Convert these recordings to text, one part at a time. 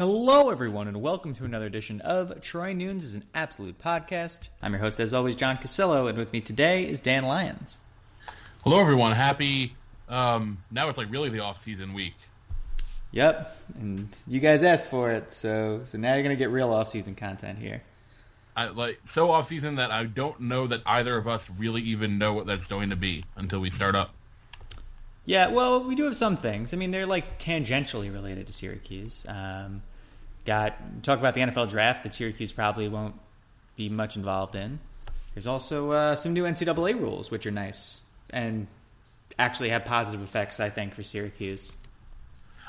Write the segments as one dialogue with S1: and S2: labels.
S1: Hello, everyone, and welcome to another edition of Troy Nunes is an Absolute Podcast. I'm your host, as always, John Cassillo, and with me today is Dan Lyons.
S2: Hello, everyone. Happy. Um, now it's like really the off-season week.
S1: Yep, and you guys asked for it, so so now you're gonna get real off-season content here.
S2: I, like so off-season that I don't know that either of us really even know what that's going to be until we start up.
S1: Yeah, well, we do have some things. I mean, they're like tangentially related to Syracuse. Um, got talk about the NFL draft that Syracuse probably won't be much involved in. There's also uh, some new NCAA rules, which are nice and actually have positive effects, I think, for Syracuse.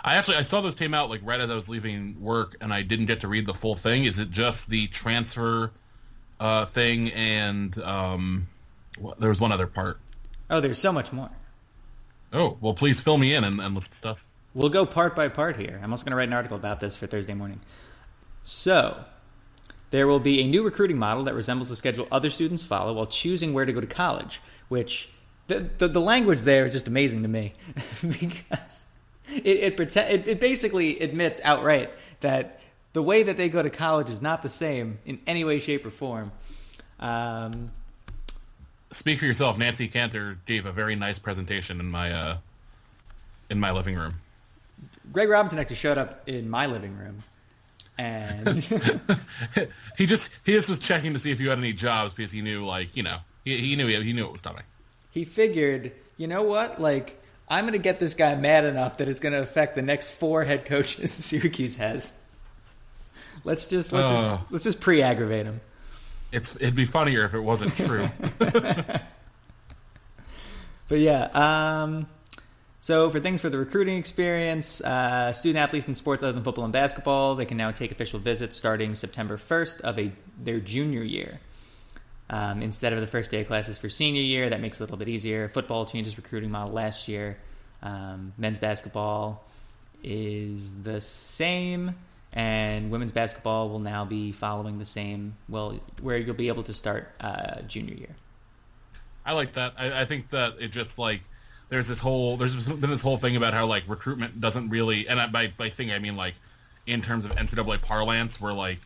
S2: I actually I saw those came out like right as I was leaving work, and I didn't get to read the full thing. Is it just the transfer uh, thing and um, what, there was one other part?
S1: Oh, there's so much more.
S2: Oh well, please fill me in and, and let's discuss.
S1: We'll go part by part here. I'm also going to write an article about this for Thursday morning. So, there will be a new recruiting model that resembles the schedule other students follow while choosing where to go to college, which the, the, the language there is just amazing to me because it it, pretend, it it basically admits outright that the way that they go to college is not the same in any way, shape, or form. Um,
S2: Speak for yourself. Nancy Cantor gave a very nice presentation in my uh, in my living room.
S1: Greg Robinson actually showed up in my living room, and
S2: he just he just was checking to see if you had any jobs because he knew like you know he, he knew he, he knew it was coming.
S1: he figured, you know what, like. I'm going to get this guy mad enough that it's going to affect the next four head coaches Syracuse has. Let's just let's
S2: Ugh.
S1: just let's just pre-aggravate him.
S2: It's it'd be funnier if it wasn't true.
S1: But yeah, um, so for things for the recruiting experience, uh, student athletes in sports other than football and basketball, they can now take official visits starting September 1st of a their junior year. Um, instead of the first day of classes for senior year, that makes it a little bit easier. Football changed its recruiting model last year. Um, men's basketball is the same, and women's basketball will now be following the same. Well, where you'll be able to start uh, junior year.
S2: I like that. I, I think that it just like there's this whole there's been this whole thing about how like recruitment doesn't really and I, by by thing I mean like in terms of NCAA parlance where like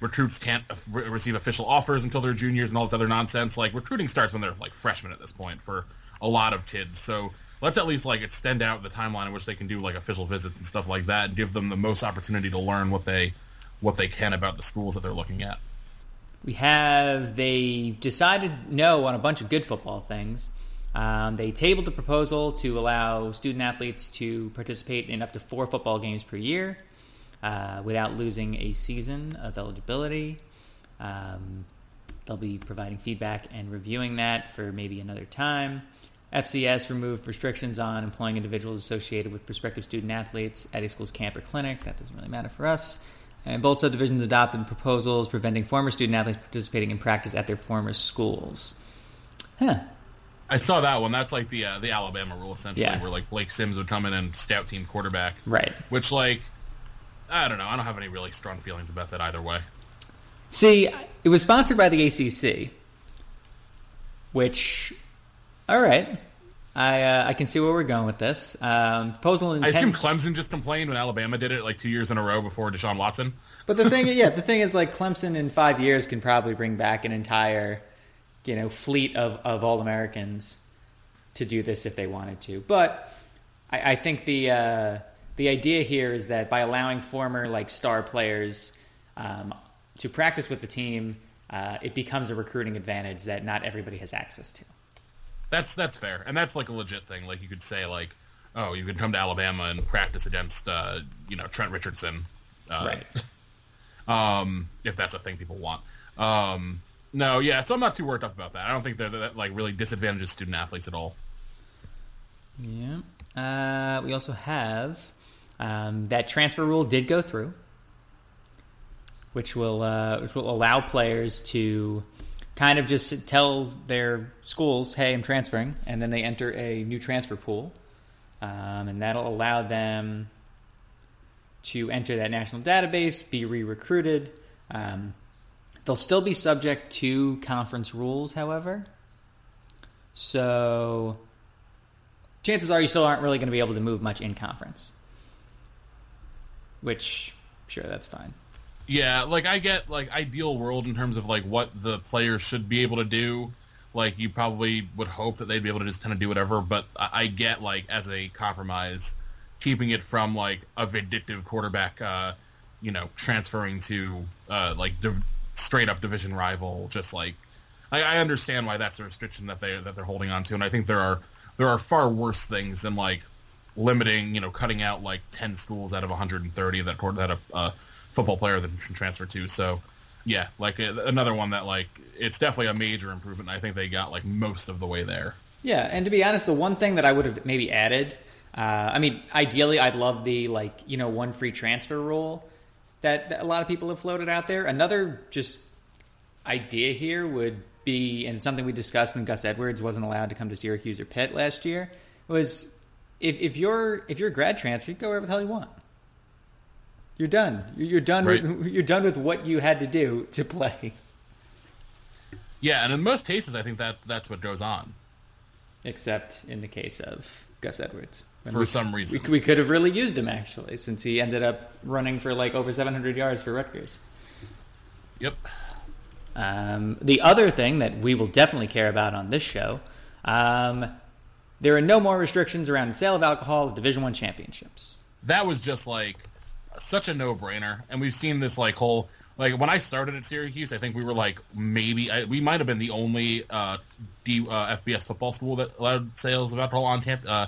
S2: recruits can't re- receive official offers until they're juniors and all this other nonsense. Like recruiting starts when they're like freshmen at this point for a lot of kids. So let's at least like extend out the timeline in which they can do like official visits and stuff like that and give them the most opportunity to learn what they what they can about the schools that they're looking at.
S1: We have they decided no on a bunch of good football things. Um, they tabled the proposal to allow student athletes to participate in up to four football games per year uh, without losing a season of eligibility. Um, they'll be providing feedback and reviewing that for maybe another time. FCS removed restrictions on employing individuals associated with prospective student athletes at a school's camp or clinic. That doesn't really matter for us. And both subdivisions adopted proposals preventing former student athletes participating in practice at their former schools. Huh.
S2: I saw that one. That's like the uh, the Alabama rule essentially,
S1: Yeah.
S2: where like Blake Sims would come in and scout team quarterback.
S1: Right.
S2: Which like I don't know. I don't have any really strong feelings about that either way.
S1: See, it was sponsored by the ACC, which, all right, I uh, I can see where we're going with this. Um, proposal
S2: I
S1: intent,
S2: assume Clemson just complained when Alabama did it like two years in a row before Deshaun Watson.
S1: but the thing, yeah, the thing is, like Clemson in five years can probably bring back an entire, you know, fleet of of all Americans to do this if they wanted to. But I, I think the uh, the idea here is that by allowing former like star players um, to practice with the team, uh, it becomes a recruiting advantage that not everybody has access to.
S2: That's that's fair, and that's like a legit thing. Like you could say like, oh, you can come to Alabama and practice against uh, you know Trent Richardson, uh,
S1: right.
S2: um, if that's a thing people want. Um, no, yeah, so I'm not too worked up about that. I don't think that that like really disadvantages student athletes at all.
S1: Yeah. Uh, we also have um, that transfer rule did go through. which will uh, which will allow players to kind of just tell their schools, "Hey, I'm transferring," and then they enter a new transfer pool, um, and that'll allow them to enter that national database, be re-recruited. Um, they'll still be subject to conference rules, however. So chances are you still aren't really going to be able to move much in conference. Which, sure, that's fine.
S2: Yeah, like I get like ideal world in terms of like what the players should be able to do. Like you probably would hope that they'd be able to just kind of do whatever, but I, I get like as a compromise, keeping it from like a vindictive quarterback, uh, you know, transferring to uh, like div- straight up division rival. Just like I, I understand why that's a restriction that they that they're holding on to, and I think there are there are far worse things than like limiting, you know, cutting out like ten schools out of 130 that that a uh, football player that can transfer to. So yeah, like another one that like it's definitely a major improvement. I think they got like most of the way there.
S1: Yeah, and to be honest, the one thing that I would have maybe added, uh, I mean, ideally, I'd love the like you know one free transfer rule that, that a lot of people have floated out there. Another just idea here would be, and something we discussed when Gus Edwards wasn't allowed to come to Syracuse or Pitt last year, was if, if you're if you're a grad transfer, you go wherever the hell you want. You're done. You're done. Right. With, you're done with what you had to do to play.
S2: Yeah, and in most cases, I think that that's what goes on.
S1: Except in the case of Gus Edwards,
S2: for
S1: we,
S2: some reason,
S1: we, we, could have really used him actually, since he ended up running for like over 700 yards for Rutgers.
S2: Yep.
S1: Um, the other thing that we will definitely care about on this show, um, there are no more restrictions around the sale of alcohol at Division One championships.
S2: That was just like such a no-brainer, and we've seen this like whole like when I started at Syracuse, I think we were like maybe I, we might have been the only uh, D, uh, FBS football school that allowed sales of alcohol on campus, uh,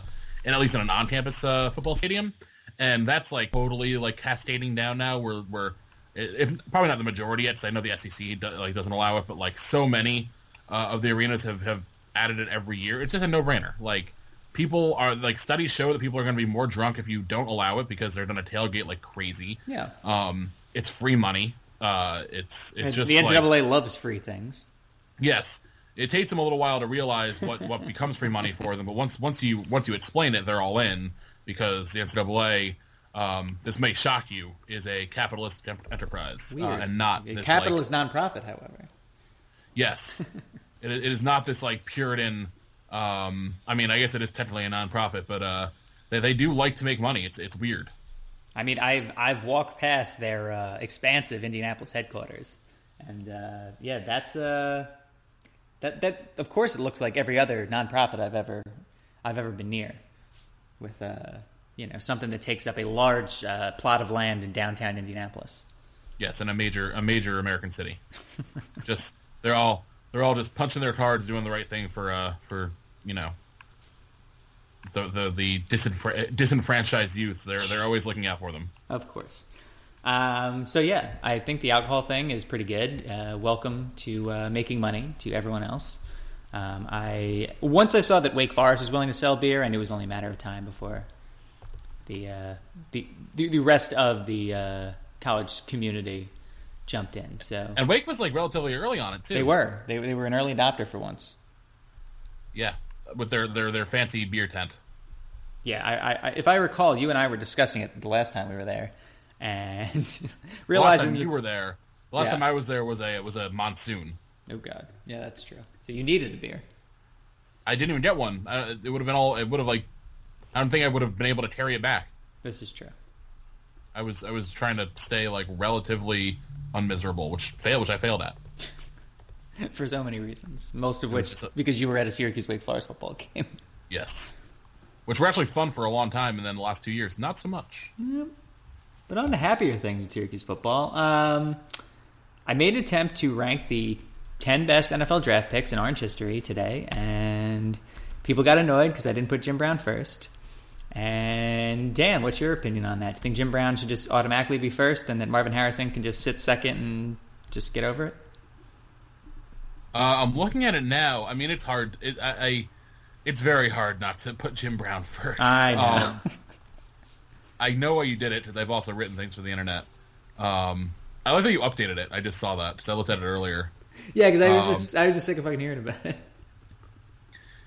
S2: and at least in an on-campus uh, football stadium, and that's like totally like cascading down now. We're we're if probably not the majority yet, because I know the SEC do, like doesn't allow it, but like so many uh, of the arenas have have added it every year. It's just a no-brainer. Like people are like studies show that people are going to be more drunk if you don't allow it because they're going to tailgate like crazy.
S1: Yeah.
S2: Um, it's free money. Uh, it's it's just
S1: the NCAA
S2: like,
S1: loves free things.
S2: Yes, it takes them a little while to realize what what becomes free money for them, but once once you once you explain it, they're all in because the NCAA. Um, this may shock you, is a capitalist enterprise uh, and not
S1: a
S2: this,
S1: capitalist
S2: like,
S1: nonprofit. However,
S2: yes, it, it is not this like Puritan um, I mean, I guess it is technically a nonprofit, but uh, they, they do like to make money. It's it's weird.
S1: I mean, I've I've walked past their uh, expansive Indianapolis headquarters, and uh, yeah, that's uh, that that of course it looks like every other nonprofit I've ever I've ever been near, with uh, you know something that takes up a large uh, plot of land in downtown Indianapolis.
S2: Yes, in a major a major American city. just they're all they're all just punching their cards, doing the right thing for uh for you know the the, the disenfra- disenfranchised youth. They're they're always looking out for them.
S1: Of course. Um, so yeah, I think the alcohol thing is pretty good. Uh, welcome to uh, making money to everyone else. Um, I once I saw that Wake Forest was willing to sell beer, I knew it was only a matter of time before the uh, the, the, the rest of the uh, college community jumped in. So
S2: and Wake was like relatively early on it too.
S1: They were. They they were an early adopter for once.
S2: Yeah, with their their their fancy beer tent.
S1: Yeah, I, I if I recall, you and I were discussing it the last time we were there, and realizing
S2: you were there. The last yeah. time I was there was a it was a monsoon.
S1: Oh God, yeah, that's true. So you needed a beer.
S2: I didn't even get one. I, it would have been all. It would have like. I don't think I would have been able to carry it back.
S1: This is true.
S2: I was I was trying to stay like relatively unmiserable, which failed, which I failed at.
S1: For so many reasons, most of which because you were at a Syracuse Wake Forest football game.
S2: Yes, which were actually fun for a long time, and then the last two years, not so much.
S1: Yep. But on the happier things in Syracuse football, um, I made an attempt to rank the ten best NFL draft picks in Orange history today, and people got annoyed because I didn't put Jim Brown first. And Dan, what's your opinion on that? Do you think Jim Brown should just automatically be first, and that Marvin Harrison can just sit second and just get over it?
S2: Uh, I'm looking at it now. I mean, it's hard. It, I, I, it's very hard not to put Jim Brown first.
S1: I know. Um,
S2: I know why you did it because I've also written things for the internet. Um, I like that you updated it. I just saw that because I looked at it earlier.
S1: Yeah, because I was
S2: Um,
S1: just I was just sick of fucking hearing about it.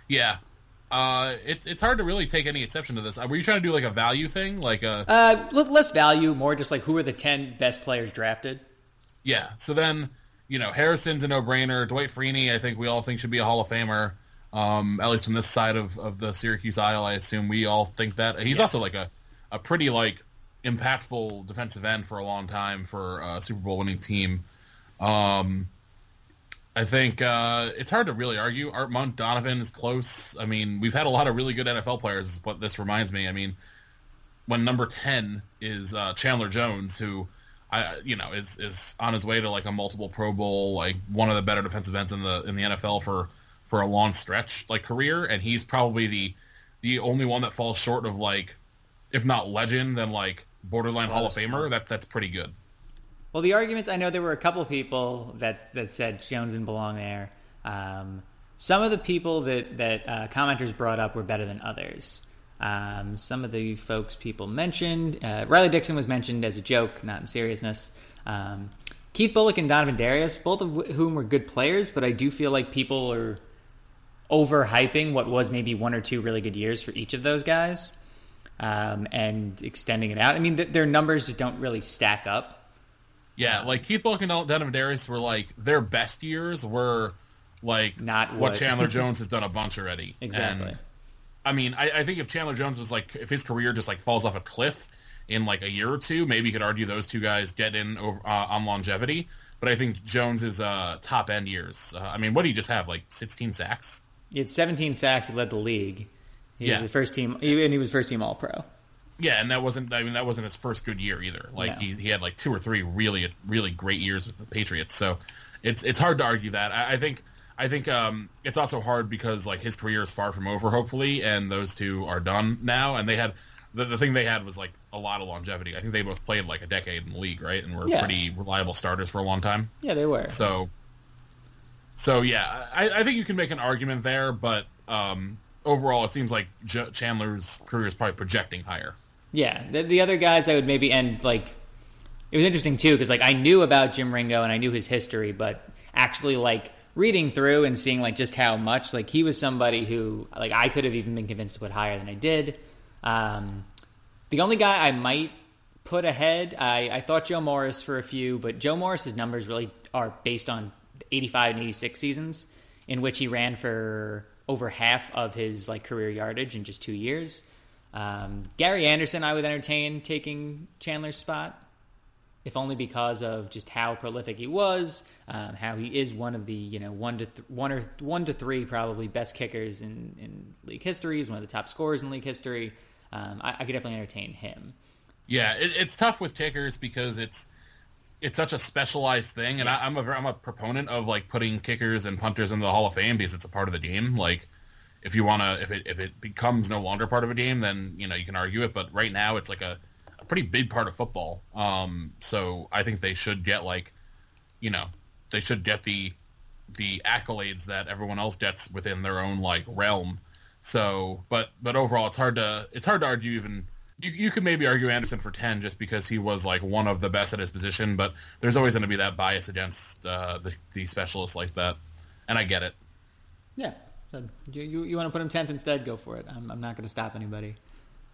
S2: Yeah, uh, it's it's hard to really take any exception to this. Uh, Were you trying to do like a value thing, like a
S1: Uh, less value, more just like who are the ten best players drafted.
S2: yeah? So then you know Harrison's a no brainer. Dwight Freeney, I think we all think should be a Hall of Famer. Um, at least from this side of, of the Syracuse aisle, I assume we all think that. He's also like a, a pretty like impactful defensive end for a long time for a Super Bowl winning team. Um, I think uh, it's hard to really argue. Art Monk Donovan is close. I mean, we've had a lot of really good NFL players. What this reminds me. I mean, when number ten is uh, Chandler Jones, who I you know is is on his way to like a multiple Pro Bowl, like one of the better defensive ends in the in the NFL for for a long stretch like career, and he's probably the the only one that falls short of like if not legend, then like borderline Hall of Famer. That that's pretty good.
S1: Well, the arguments I know there were a couple people that that said Jones didn't belong there. Um, some of the people that that uh, commenters brought up were better than others. Um, some of the folks people mentioned, uh, Riley Dixon was mentioned as a joke, not in seriousness. Um, Keith Bullock and Donovan Darius, both of whom were good players, but I do feel like people are overhyping what was maybe one or two really good years for each of those guys um, and extending it out. I mean, th- their numbers just don't really stack up.
S2: Yeah, like Keith Bullock and Donovan Darius were like their best years were like
S1: Not
S2: what
S1: what-
S2: Chandler Jones has done a bunch already.
S1: Exactly.
S2: And, I mean, I, I think if Chandler Jones was like if his career just like falls off a cliff in like a year or two, maybe you could argue those two guys get in over, uh, on longevity. But I think Jones is uh, top end years. Uh, I mean, what do you just have like 16 sacks?
S1: He had 17 sacks. He led the league. He
S2: Yeah.
S1: was the first team, and he was first team All Pro.
S2: Yeah, and that wasn't. I mean, that wasn't his first good year either. Like
S1: No.
S2: he, he had like two or three really really great years with the Patriots. So it's it's hard to argue that. I, I think I think um, it's also hard because like his career is far from over, hopefully, and those two are done now. And they had the, the thing they had was like a lot of longevity. I think they both played like a decade in the league, right, and were
S1: Yeah.
S2: pretty reliable starters for a long time.
S1: Yeah, they were.
S2: So, so yeah, I, I think you can make an argument there, but um, overall, it seems like J- Chandler's career is probably projecting higher.
S1: Yeah, the, the other guys I would maybe end like it was interesting too because like I knew about Jim Ringo and I knew his history, but actually like reading through and seeing like just how much like he was somebody who like I could have even been convinced to put higher than I did. Um, the only guy I might put ahead, I, I thought Joe Morris for a few, but Joe Morris's numbers really are based on 85 and 86 seasons in which he ran for over half of his like career yardage in just two years. Um, Gary Anderson, I would entertain taking Chandler's spot, if only because of just how prolific he was, um, how he is one of the you know one to th- one or one to three probably best kickers in, in league history. He's one of the top scorers in league history. Um, I, I could definitely entertain him.
S2: Yeah, it, it's tough with kickers because it's it's such a specialized thing, and I, I'm a I'm a proponent of like putting kickers and punters into the Hall of Fame because it's a part of the game. Like, if you want to, if it if it becomes no longer part of a game, then you know you can argue it. But right now, it's like a, a pretty big part of football. Um, so I think they should get like, you know, they should get the the accolades that everyone else gets within their own like realm. So, but but overall, it's hard to it's hard to argue even. You, you could maybe argue Anderson for ten just because he was like one of the best at his position, but there's always going to be that bias against uh, the the specialists like that, and I get it.
S1: Yeah, so you you, you want to put him tenth instead? Go for it. I'm, I'm not going to stop anybody.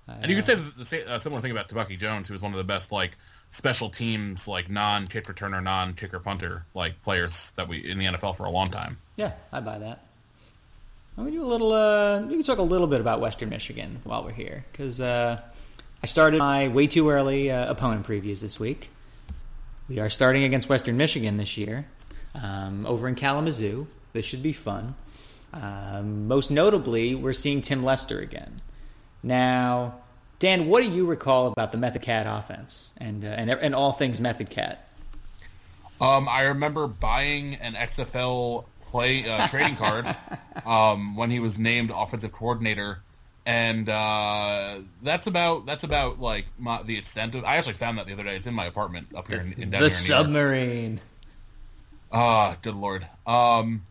S2: And you could say the, the uh, similar thing about Tebucky Jones, who was one of the best like special teams like non kick returner, non kicker punter like players that we in the NFL for a long time.
S1: Yeah, I buy that. Let me do a little. Uh, we can talk a little bit about Western Michigan while we're here, because uh, I started my way too early uh, opponent previews this week. We are starting against Western Michigan this year, um, over in Kalamazoo. This should be fun. Um, most notably, we're seeing Tim Lester again. Now, Dan, what do you recall about the Method Cat offense and uh, and and all things Method Cat?
S2: Um, I remember buying an XFL play uh, trading card um, when he was named offensive coordinator, and uh, that's about that's about like my, the extent of. I actually found that the other day. It's in my apartment up here in, in down
S1: The
S2: here in
S1: submarine.
S2: Ah, good lord. Um,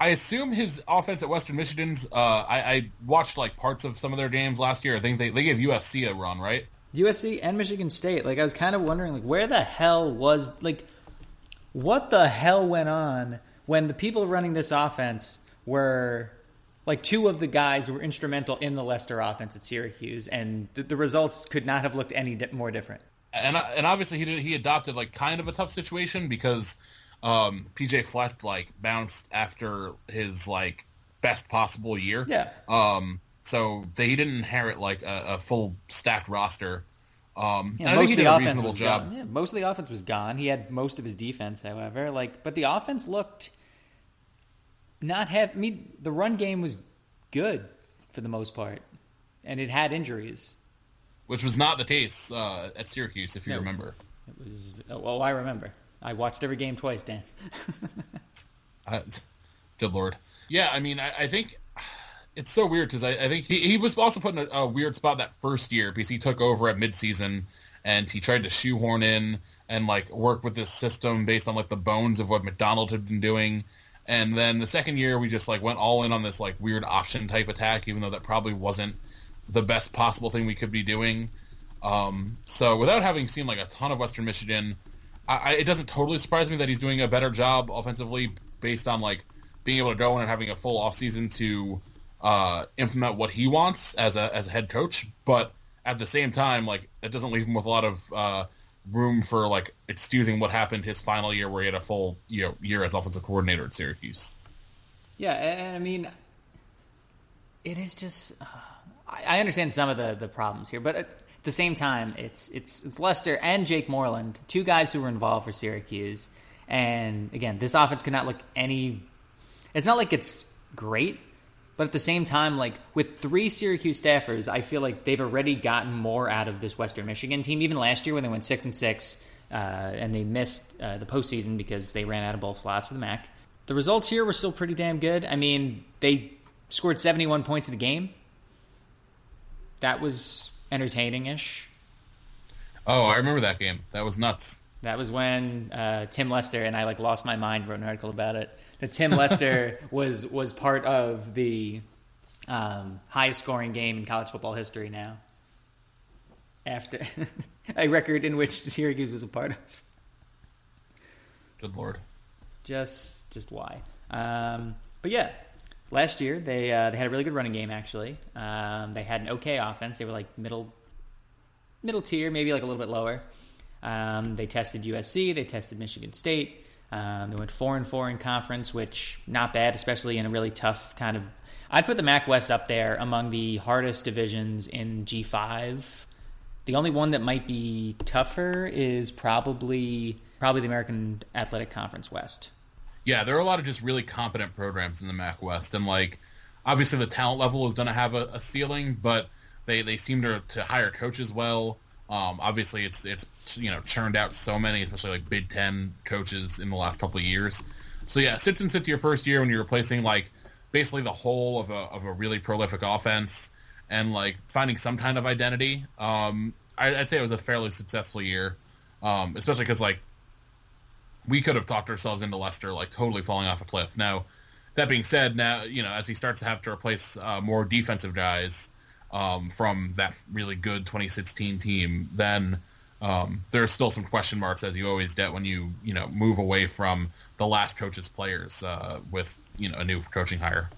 S2: I assume his offense at Western Michigan's. Uh, I, I watched like parts of some of their games last year. I think they, they gave USC a run, right?
S1: USC and Michigan State. Like I was kind of wondering, like where the hell was like, what the hell went on when the people running this offense were like two of the guys who were instrumental in the Lester offense at Syracuse, and the, the results could not have looked any di- more different.
S2: And and obviously he did, he adopted like kind of a tough situation because um, PJ Fleck like bounced after his like best possible year.
S1: Yeah.
S2: Um, so they didn't inherit like a, a full stacked roster. Um,
S1: Yeah,
S2: and I think
S1: most
S2: he
S1: of the
S2: a
S1: offense was
S2: job.
S1: gone. Yeah, most of the offense was gone. He had most of his defense, however. Like, but the offense looked not have. I mean, the run game was good for the most part, and it had injuries.
S2: which was not the case uh, at Syracuse, if you
S1: No.
S2: remember.
S1: It was. Oh, well, I remember. I watched every game twice, Dan.
S2: Uh, good lord. Yeah, I mean, I, I think it's so weird because I, I think he, he was also put in a, a weird spot that first year because he took over at midseason and he tried to shoehorn in and like work with this system based on like the bones of what McDonald had been doing. And then the second year, we just like went all in on this like weird option type attack, even though that probably wasn't the best possible thing we could be doing. Um, so without having seen like a ton of Western Michigan, I, I, it doesn't totally surprise me that he's doing a better job offensively based on like being able to go in and having a full offseason to uh, implement what he wants as a as a head coach. But at the same time, like it doesn't leave him with a lot of uh, room for like excusing what happened his final year where he had a full you know year as offensive coordinator at Syracuse.
S1: Yeah, I mean, it is just. Uh, I I understand some of the, the problems here, but at the same time, it's it's it's Lester and Jake Moreland, two guys who were involved for Syracuse, and again, this offense could not look any. It's not like it's great, but at the same time, like with three Syracuse staffers, I feel like they've already gotten more out of this Western Michigan team. Even last year when they went six and six, uh, and they missed uh, the postseason because they ran out of both slots for the MAC. The results here were still pretty damn good. I mean, they scored 71 points in a game. That was entertaining ish.
S2: Oh, I remember that game. That was nuts.
S1: That was when uh, Tim Lester and I like lost my mind. Wrote an article about it. That Tim Lester was was part of the um, highest scoring game in college football history. Now, after a record in which Syracuse was a part of.
S2: Good lord.
S1: just just why. Um, but yeah, last year they uh, they had a really good running game. Actually, um, they had an okay offense. They were like middle middle tier, maybe like a little bit lower. Um, they tested USC. They tested Michigan State. Um, they went four and four in conference, which not bad, especially in a really tough kind of. I'd put the MAC West up there among the hardest divisions in G five. The only one that might be tougher is probably probably the American Athletic Conference West.
S2: Yeah, there are a lot of just really competent programs in the MAC West, and like obviously the talent level is going to have a, a ceiling, but they, they seem to, to hire coaches well. Um, obviously, it's it's you know churned out so many, especially like Big Ten coaches in the last couple of years. So yeah, sits and sits your first year when you're replacing like basically the whole of a of a really prolific offense and like finding some kind of identity. Um, I, I'd say it was a fairly successful year, um, especially because like we could have talked ourselves into Lester like totally falling off a cliff. Now, that being said, now you know as he starts to have to replace uh, more defensive guys um, from that really good 2016 team, then um, there's still some question marks as you always get when you you know move away from the last coach's players uh, with you know a new coaching hire.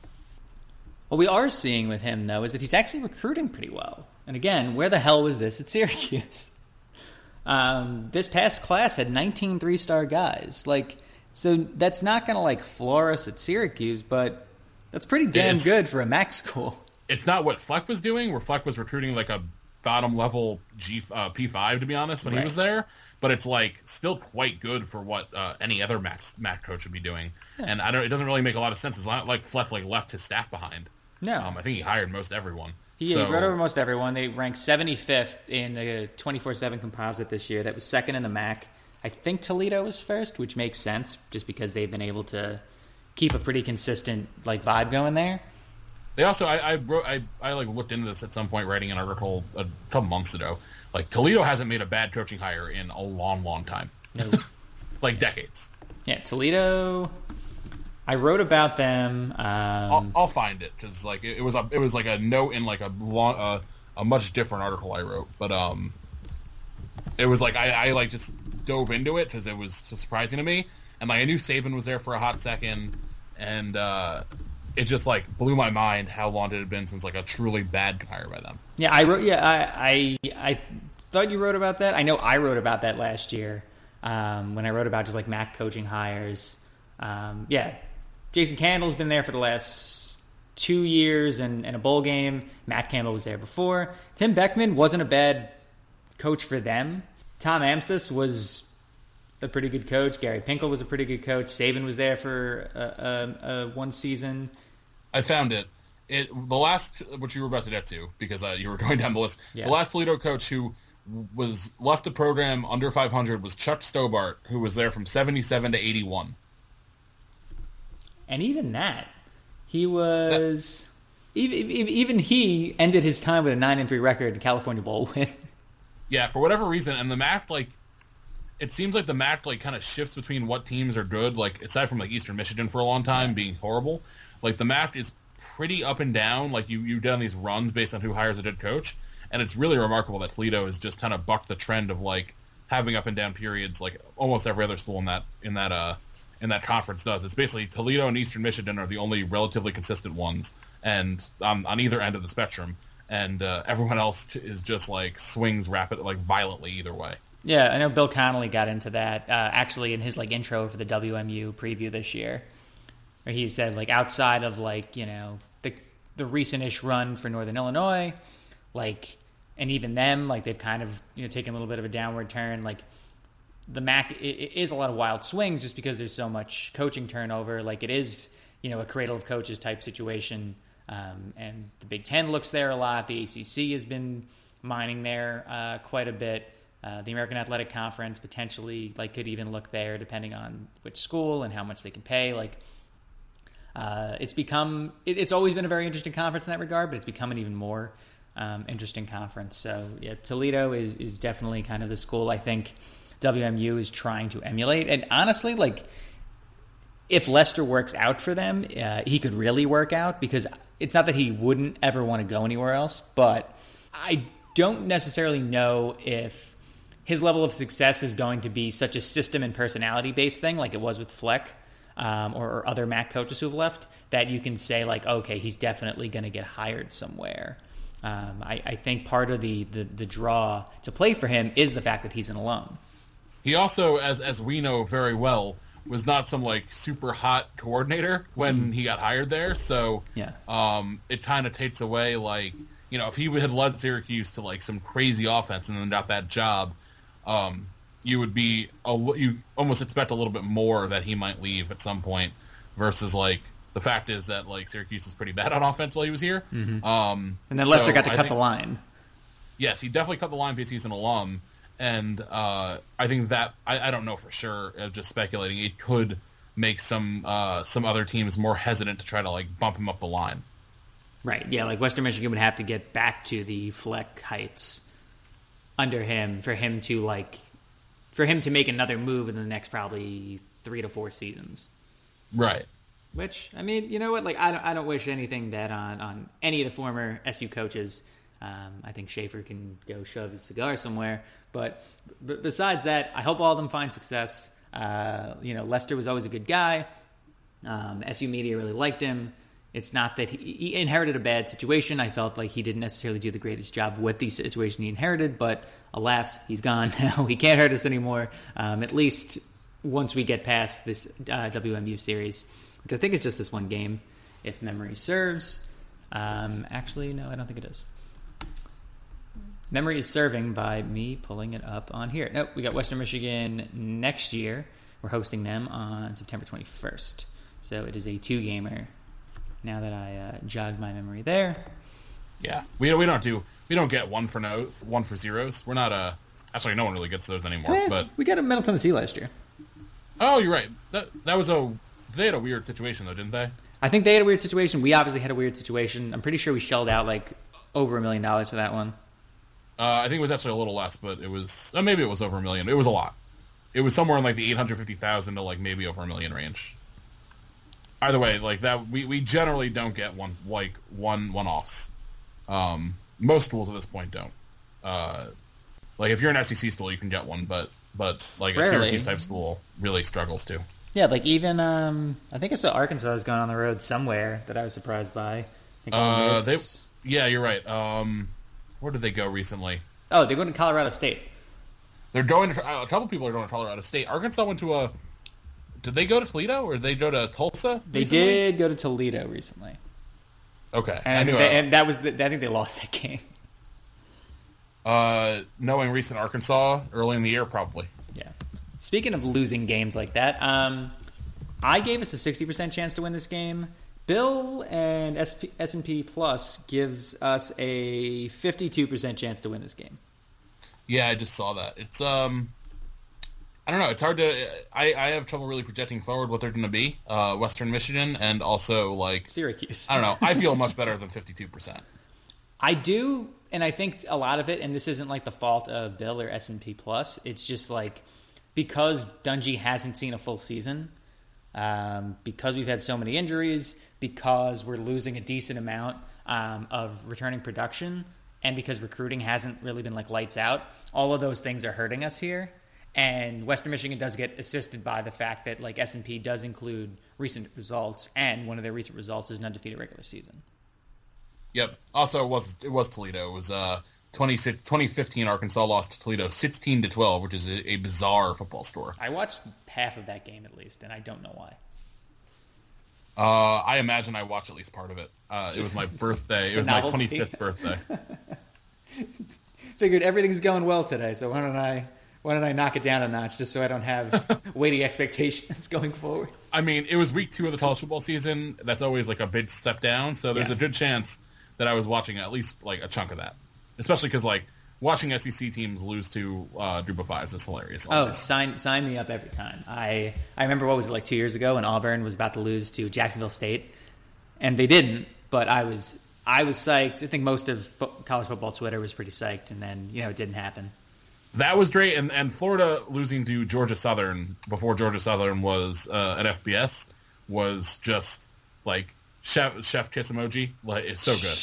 S1: What we are seeing with him, though, is that he's actually recruiting pretty well. And again, where the hell was this at Syracuse? Um, this past class had 19 three star guys. Like, so that's not going to like floor us at Syracuse, but that's pretty damn
S2: It's-
S1: good for a MAC school.
S2: It's not what Fleck was doing, where Fleck was recruiting like a bottom level G uh, P5 to be honest when
S1: Right.
S2: he was there. But it's like still quite good for what uh, any other Mac Mac coach would be doing, and I don't. It doesn't really make a lot of sense. It's not like Fleck like left his staff behind.
S1: No.
S2: Um, I think he hired most everyone.
S1: He
S2: so,
S1: wrote over most everyone. They ranked 75th in the 24/7 composite this year. That was second in the MAC. I think Toledo was first, which makes sense just because they've been able to keep a pretty consistent like vibe going there.
S2: They also, I, I wrote, I, I like looked into this at some point, writing an article a couple months ago. Like Toledo hasn't made a bad coaching hire in a long, long time,
S1: No.
S2: like decades.
S1: yeah, Toledo. I wrote about them. Um,
S2: I'll, I'll find it because like it, it was a, it was like a note in like a long, uh, a much different article I wrote. But um, it was like I, I like just dove into it because it was so surprising to me, and like I knew Saban was there for a hot second, and uh, it just like blew my mind how long it had been since like a truly bad hire by them.
S1: Yeah, I wrote. Yeah, I, I, I thought you wrote about that. I know I wrote about that last year um, when I wrote about just like Mac coaching hires. Um, yeah, Jason Candle's been there for the last two years and, and a bowl game. Matt Campbell was there before. Tim Beckman wasn't a bad coach for them. Tom Amstutz was a pretty good coach. Gary Pinkel was a pretty good coach. Saban was there for a, one season.
S2: I found it. It the last which you were about to get to because uh, you were going down the list.
S1: Yeah.
S2: The last Toledo coach who was left the program under 500 was Chuck Stobart, who was there from 77 to 81.
S1: And even that, he was even even he ended his time with a nine and three record in California Bowl win.
S2: Yeah, for whatever reason, and the MAC like it seems like the MAC like kind of shifts between what teams are good. Like aside from like Eastern Michigan for a long time being horrible, like the MAC is pretty up and down. Like you you done these runs based on who hires a good coach, and it's really remarkable that Toledo has just kind of bucked the trend of like having up and down periods, like almost every other school in that in that uh in that conference does. It's basically Toledo and Eastern Michigan are the only relatively consistent ones, and on either end of the spectrum, and uh, everyone else is just like swings rapid, like violently either way.
S1: Yeah, I know Bill Connolly got into that uh, actually in his like intro for the WMU preview this year, he said like outside of like you know the the recent-ish run for Northern Illinois, like and even them like they've kind of you know taken a little bit of a downward turn. Like the MAC it, it is a lot of wild swings just because there's so much coaching turnover. Like it is you know a cradle of coaches type situation, um, and the Big Ten looks there a lot. The ACC has been mining there uh, quite a bit. Uh, the American Athletic Conference potentially like could even look there depending on which school and how much they can pay. Like uh, it's become it, it's always been a very interesting conference in that regard, but it's become an even more um, interesting conference. So yeah, Toledo is is definitely kind of the school I think WMU is trying to emulate. And honestly, like if Lester works out for them, uh, he could really work out because it's not that he wouldn't ever want to go anywhere else, but I don't necessarily know if his level of success is going to be such a system and personality based thing like it was with Fleck um, or, or other MAC coaches who've left that you can say like, okay, he's definitely going to get hired somewhere. Um, I, I think part of the, the the draw to play for him is the fact that he's an alum.
S2: He also, as as we know very well, was not some like super hot coordinator when he got hired there. So
S1: Yeah.
S2: um, it kind of takes away like you know if he had led Syracuse to like some crazy offense and then got that job, um, you would be a, you almost expect a little bit more that he might leave at some point versus like the fact is that like Syracuse was pretty bad on offense while he was here. Um,
S1: And then Lester
S2: so
S1: got to
S2: I
S1: cut
S2: think-
S1: the line.
S2: yes, he definitely cut the line because he's an alum, and uh, I think that I, I don't know for sure. Uh, just speculating, it could make some uh, some other teams more hesitant to try to like bump him up the line.
S1: Right. Yeah, like Western Michigan would have to get back to the Fleck heights under him for him to like for him to make another move in the next probably three to four seasons.
S2: Right.
S1: Which I mean, you know what? Like I don't, I don't wish anything that on on any of the former SU coaches. Um, I think Shafer can go shove his cigar somewhere. But besides that, I hope all of them find success. Uh, you know, Lester was always a good guy. Um, SU media really liked him. It's not that he, he inherited a bad situation. I felt like he didn't necessarily do the greatest job with the situation he inherited, but alas, he's gone now. he can't hurt us anymore. Um, at least once we get past this uh, WMU series, which I think is just this one game, if memory serves. Um, actually, no, I don't think it is. Memory is serving by me pulling it up on here. Nope, we got Western Michigan next year. We're hosting them on September 21st. So it is a two gamer. Now that I uh, jogged my memory there.
S2: Yeah. We we don't do we don't get one for no one for zeros. We're not uh actually no one really gets those anymore.
S1: Eh,
S2: But
S1: we got a Middle Tennessee last year.
S2: oh, you're right. That that was a they had a weird situation though, didn't they?
S1: I think they had a weird situation. We obviously had a weird situation. I'm pretty sure we shelled out like over a million dollars for that one.
S2: Uh, I think it was actually a little less, but it was uh, maybe it was over a million. It was a lot. It was somewhere in like the eight hundred fifty thousand to like maybe over a million range. Either way, like that, we, we generally don't get one like one one offs. Um, most schools at this point don't. Uh, Like if you're an SEC school, you can get one, but but like a
S1: Rarely.
S2: Syracuse type school really struggles to.
S1: Yeah, like even um, I think I saw Arkansas has gone on the road somewhere that I was surprised by. I think
S2: Uh, they, yeah, you're right. Um, where did they go recently?
S1: oh, they're going to Colorado State.
S2: They're going. To, a couple people are going to Colorado State. Arkansas went to a. Did they go to Toledo or did they go to Tulsa?
S1: They did go to Toledo recently,
S2: Okay, I
S1: and,
S2: knew.
S1: they- and that was the, I think they lost that game.
S2: uh, knowing recent Arkansas early in the year, probably.
S1: Yeah. Speaking of losing games like that, um, I gave us a sixty percent chance to win this game. Bill and SP, S&P Plus gives us a fifty-two percent chance to win this game.
S2: Yeah, I just saw that. It's um, I don't know. It's hard to. I I have trouble really projecting forward what they're going to be. Uh, Western Michigan and also like
S1: Syracuse.
S2: I don't know. I feel much better than fifty two percent.
S1: I do, and I think a lot of it, and this isn't like the fault of Bill or S and P Plus. It's just like because Dungey hasn't seen a full season, um, because we've had so many injuries, because we're losing a decent amount um, of returning production, and because recruiting hasn't really been like lights out. All of those things are hurting us here. And Western Michigan does get assisted by the fact that like S and P does include recent results, and one of their recent results is an undefeated regular season.
S2: Yep. Also, it was it was Toledo. It was uh 20, 2015 Arkansas lost to Toledo sixteen to twelve, which is a, a bizarre football score.
S1: I watched half of that game at least, and I don't know why.
S2: Uh, I imagine I watched at least part of it. Uh, it was my birthday. It was my twenty fifth birthday.
S1: Figured everything's going well today, so why don't I why don't I knock it down a notch just so I don't have weighty expectations going forward?
S2: I mean, it was week two of the college football season. That's always like a big step down. So there's
S1: Yeah.
S2: a good chance that I was watching at least like a chunk of that, especially because like watching SEC teams lose to uh, Group of fives is hilarious.
S1: Oh, sign sign me up every time. I I remember what was it like two years ago when Auburn was about to lose to Jacksonville State, and they didn't. But I was I was psyched. I think most of fo- college football Twitter was pretty psyched, and then you know it didn't happen.
S2: That was great, and and Florida losing to Georgia Southern before Georgia Southern was uh, an FBS was just like chef chef kiss emoji. Like it's so good.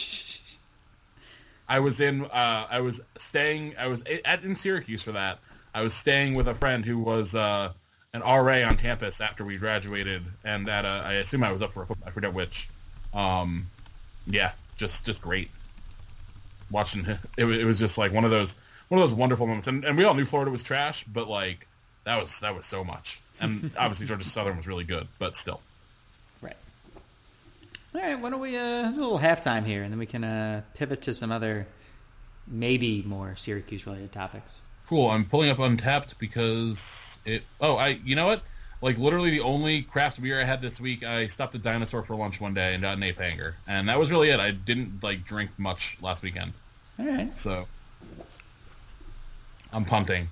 S2: I was in uh, I was staying I was at in Syracuse for that. I was staying with a friend who was uh, an RA on campus after we graduated, and at I assume I was up for a football, I forget which. Um, yeah, just just great watching. It, it was just like one of those one of those wonderful moments, and, and we all knew Florida was trash, but like that was that was so much, and obviously Georgia Southern was really good, but still.
S1: Right. All right. Why don't we uh, do a little halftime here, and then we can uh, pivot to some other, maybe more Syracuse related topics.
S2: Cool. I'm pulling up Untappd because it. Oh, I. You know what? Like literally the only craft beer I had this week. I stopped at Dinosaur for lunch one day and got an ape hanger, and that was really it. I didn't like drink much last weekend,
S1: All right.
S2: so I'm pumping.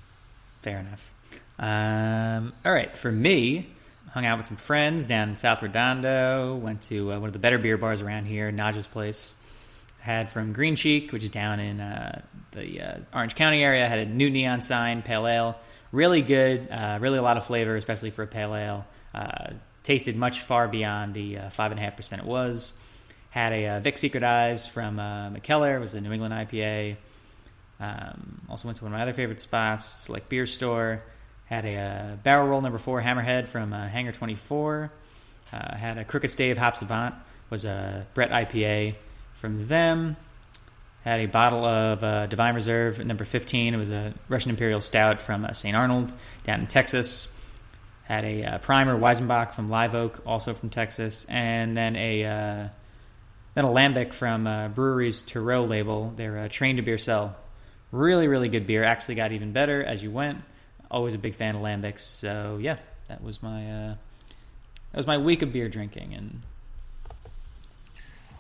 S1: Fair enough. Um, all right, for me, hung out with some friends down in South Redondo. Went to uh, one of the better beer bars around here, Naja's Place. Had from Green Cheek, which is down in uh, the uh, Orange County area. Had a new neon sign, pale ale. Really good, uh, really a lot of flavor, especially for a pale ale. Uh, tasted much far beyond the uh, five and a half percent it was. Had a Vic Secret Eyes from uh, Mikkeller. Was a New England IPA. Um, also went to one of my other favorite spots, like Beer Store. Had a uh, Barrel Roll Number Four Hammerhead from uh, Hangar Twenty Four. Uh, had a Crooked Stave Hop Savant was a Brett IPA from them. Had a bottle of uh, Divine Reserve Number Fifteen. It was a Russian Imperial Stout from uh, St. Arnold down in Texas. Had a uh, Primus Weizenbock from Live Oak, also from Texas, and then a uh, then a lambic from uh, Brewery's Thoreau label. Their uh, Train to Beer Cell really really good beer actually got even better as you went always a big fan of lambics so yeah that was my uh that was my week of beer drinking and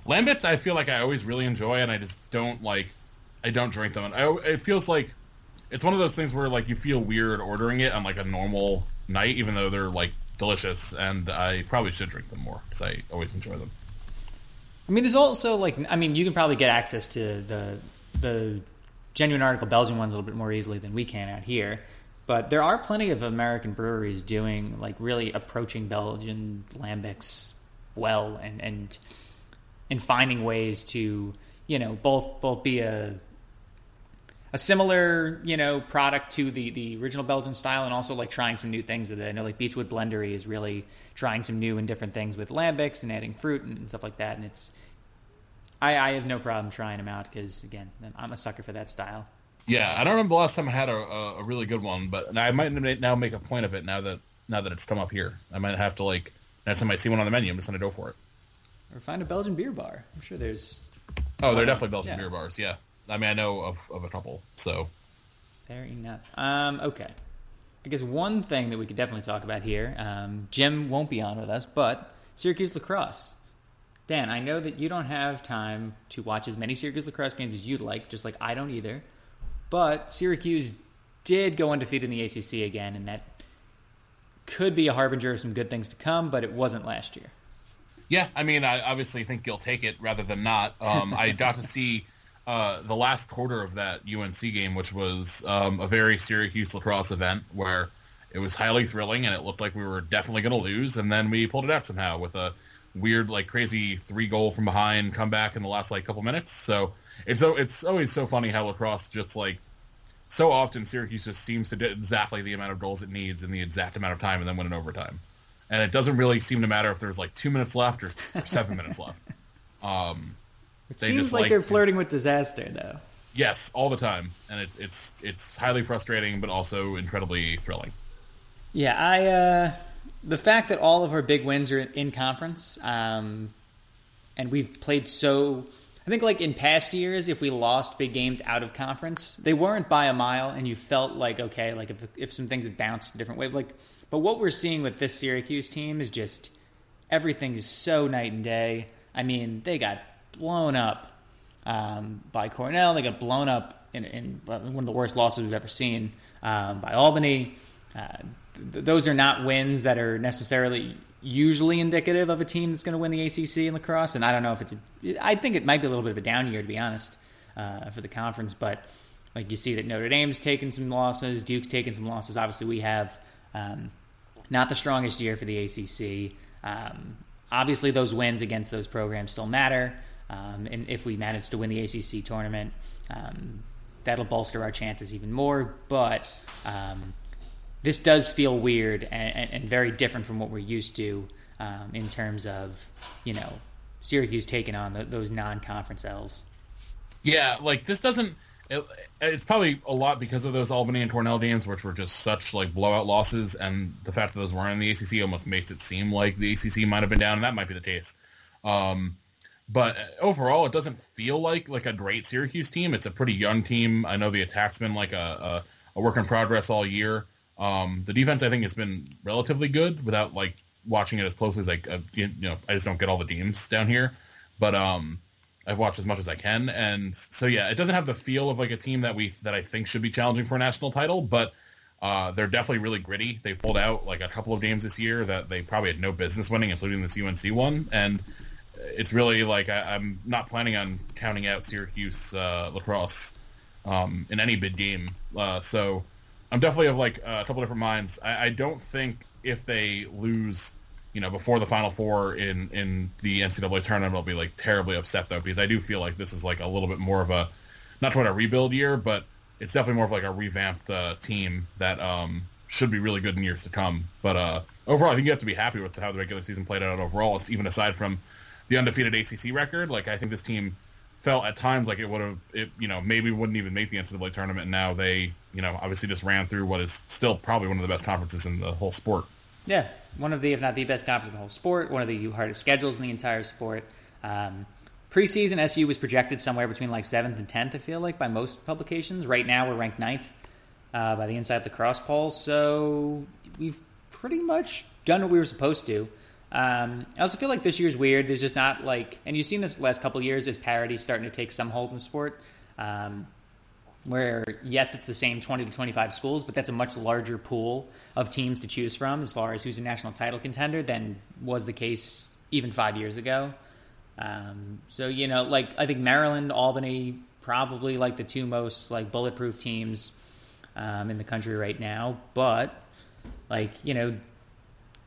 S2: Lambics, I feel like I always really enjoy, and I just don't like. I don't drink them. And I, it feels like it's one of those things where like you feel weird ordering it on like a normal night, even though they're like delicious, and I probably should drink them more because I always enjoy them.
S1: i mean there's also like i mean you can probably get access to the the genuine article belgian ones a little bit more easily than we can out here but there are plenty of american breweries doing like really approaching belgian lambics well and and and finding ways to you know both both be a a similar you know product to the the original Belgian style, and also like trying some new things with it. I know like Beachwood Blendery is really trying some new and different things with lambics and adding fruit and stuff like that, and it's. I, I have no problem trying them out because again, I'm a sucker for that style.
S2: Yeah, I don't remember the last time I had a, a, a really good one, but I might now make a point of it now that now that it's come up here. I might have to like next time I see one on the menu, I'm just gonna go for it.
S1: Or find a Belgian beer bar. I'm sure there's.
S2: Oh, they're definitely Belgian yeah. beer bars. Yeah, I mean I know of, of a couple. So.
S1: Fair enough. Um, okay. I guess one thing that we could definitely talk about here. Um, Jim won't be on with us, but Syracuse lacrosse. Dan, I know that you don't have time to watch as many Syracuse lacrosse games as you'd like, just like I don't either. But Syracuse did go undefeated in the ACC again, and that could be a harbinger of some good things to come, but it wasn't last year.
S2: Yeah, I mean, I obviously think you'll take it rather than not. Um, I got to see uh, the last quarter of that UNC game, which was um, a very Syracuse lacrosse event where it was highly thrilling and it looked like we were definitely going to lose, and then we pulled it out somehow with a weird, like crazy three goal from behind comeback in the last like couple minutes. So it's it's always so funny how lacrosse just like so often Syracuse just seems to get exactly the amount of goals it needs in the exact amount of time and then win in overtime. And it doesn't really seem to matter if there's like two minutes left or, or seven minutes left. Um,
S1: it seems like, like they're to, flirting with disaster, though.
S2: Yes, all the time, and it, it's it's highly frustrating, but also incredibly thrilling.
S1: Yeah, I uh, the fact that all of our big wins are in conference, um, and we've played so I think like in past years, if we lost big games out of conference, they weren't by a mile, and you felt like okay, like if if some things bounced a different way, like. But what we're seeing with this Syracuse team is just everything is so night and day. I mean, they got blown up um, by Cornell. They got blown up in, in, one of the worst losses we've ever seen um, by Albany. Uh, th- those are not wins that are necessarily usually indicative of a team that's going to win the ACC in lacrosse. And I don't know if it's. A, I think it might be a little bit of a down year to be honest uh, for the conference. But like you see that Notre Dame's taken some losses, Duke's taken some losses. Obviously, we have um, not the strongest year for the ACC. Um, obviously, those wins against those programs still matter. Um, and if we manage to win the ACC tournament, um, that'll bolster our chances even more. But um, this does feel weird and, and, and very different from what we're used to um, in terms of you know Syracuse taking on the, those non-conference L's.
S2: Yeah, like this doesn't. It, it's probably a lot because of those Albany and Cornell games, which were just such like blowout losses, and the fact that those weren't in the ACC almost makes it seem like the ACC might have been down, and that might be the case. Um, but overall, it doesn't feel like like a great Syracuse team. It's a pretty young team. I know the attack's been like a, a, a work in progress all year. Um, the defense, I think, has been relatively good without like watching it as closely as I, uh, you know, I just don't get all the teams down here. But um, I've watched as much as I can, and so yeah, it doesn't have the feel of like a team that we that I think should be challenging for a national title, but uh, they're definitely really gritty. They pulled out like a couple of games this year that they probably had no business winning, including this UNC one, and it's really like I, am not planning on counting out Syracuse uh, lacrosse um, in any big game. Uh, so I'm definitely of like a couple different minds. I, I, don't think if they lose, you know, before the Final Four in in the NCAA tournament, I'll be like terribly upset though because I do feel like this is like a little bit more of a not quite a rebuild year, but it's definitely more of like a revamped uh, team that um, should be really good in years to come. But uh, overall, I think you have to be happy with how the regular season played out overall, even aside from the undefeated ACC record. Like I think this team felt at times like it would have, it you know, maybe wouldn't even make the NCAA tournament. And now they, you know, obviously just ran through what is still probably one of the best conferences in the whole sport.
S1: Yeah, one of the, if not the best conference in the whole sport, one of the hardest schedules in the entire sport. Um, preseason, SU was projected somewhere between like seventh and tenth. I feel like by most publications. Right now, we're ranked ninth uh, by the Inside Lacrosse poll. So we've pretty much done what we were supposed to. Um, I also feel like this year's weird. There's just not like, and you've seen this last couple years as parity starting to take some hold in sport. Um, where yes, it's the same 20 to 25 schools, but that's a much larger pool of teams to choose from as far as who's a national title contender than was the case even five years ago. Um, so you know, like I think Maryland, Albany, probably like the two most like bulletproof teams um, in the country right now. But like you know,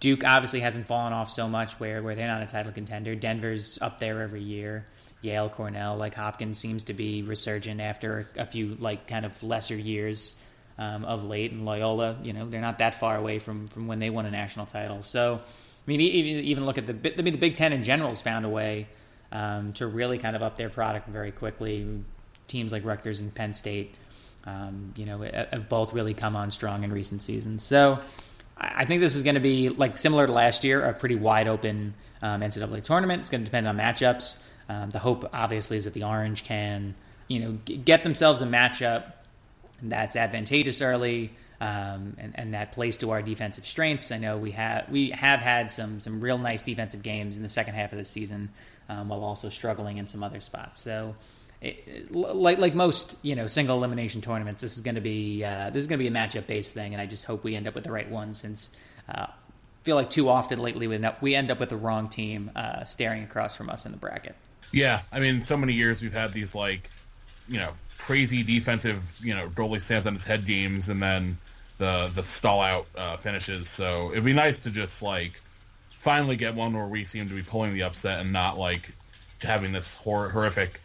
S1: Duke obviously hasn't fallen off so much where, where they're not a title contender. Denver's up there every year. Yale, Cornell, like Hopkins seems to be resurgent after a few like kind of lesser years um, of late, and Loyola, you know, they're not that far away from from when they won a national title. So, I mean, even even look at the I mean, the Big Ten in general has found a way um, to really kind of up their product very quickly. Teams like Rutgers and Penn State, um, you know, have both really come on strong in recent seasons. So, I think this is going to be like similar to last year, a pretty wide open um, NCAA tournament. It's going to depend on matchups. Um, the hope, obviously, is that the Orange can, you know, g- get themselves a matchup that's advantageous early um, and, and that plays to our defensive strengths. I know we have we have had some some real nice defensive games in the second half of the season, um, while also struggling in some other spots. So. Like like most you know single elimination tournaments, this is going to be uh, this is going to be a matchup based thing, and I just hope we end up with the right one. Since uh, feel like too often lately we end up, we end up with the wrong team uh, staring across from us in the bracket.
S2: Yeah, I mean, so many years we've had these like, you know, crazy defensive, you know, goalie stands on his head games, and then the the stall out uh, finishes. So it'd be nice to just like finally get one where we seem to be pulling the upset and not like having this hor- horrific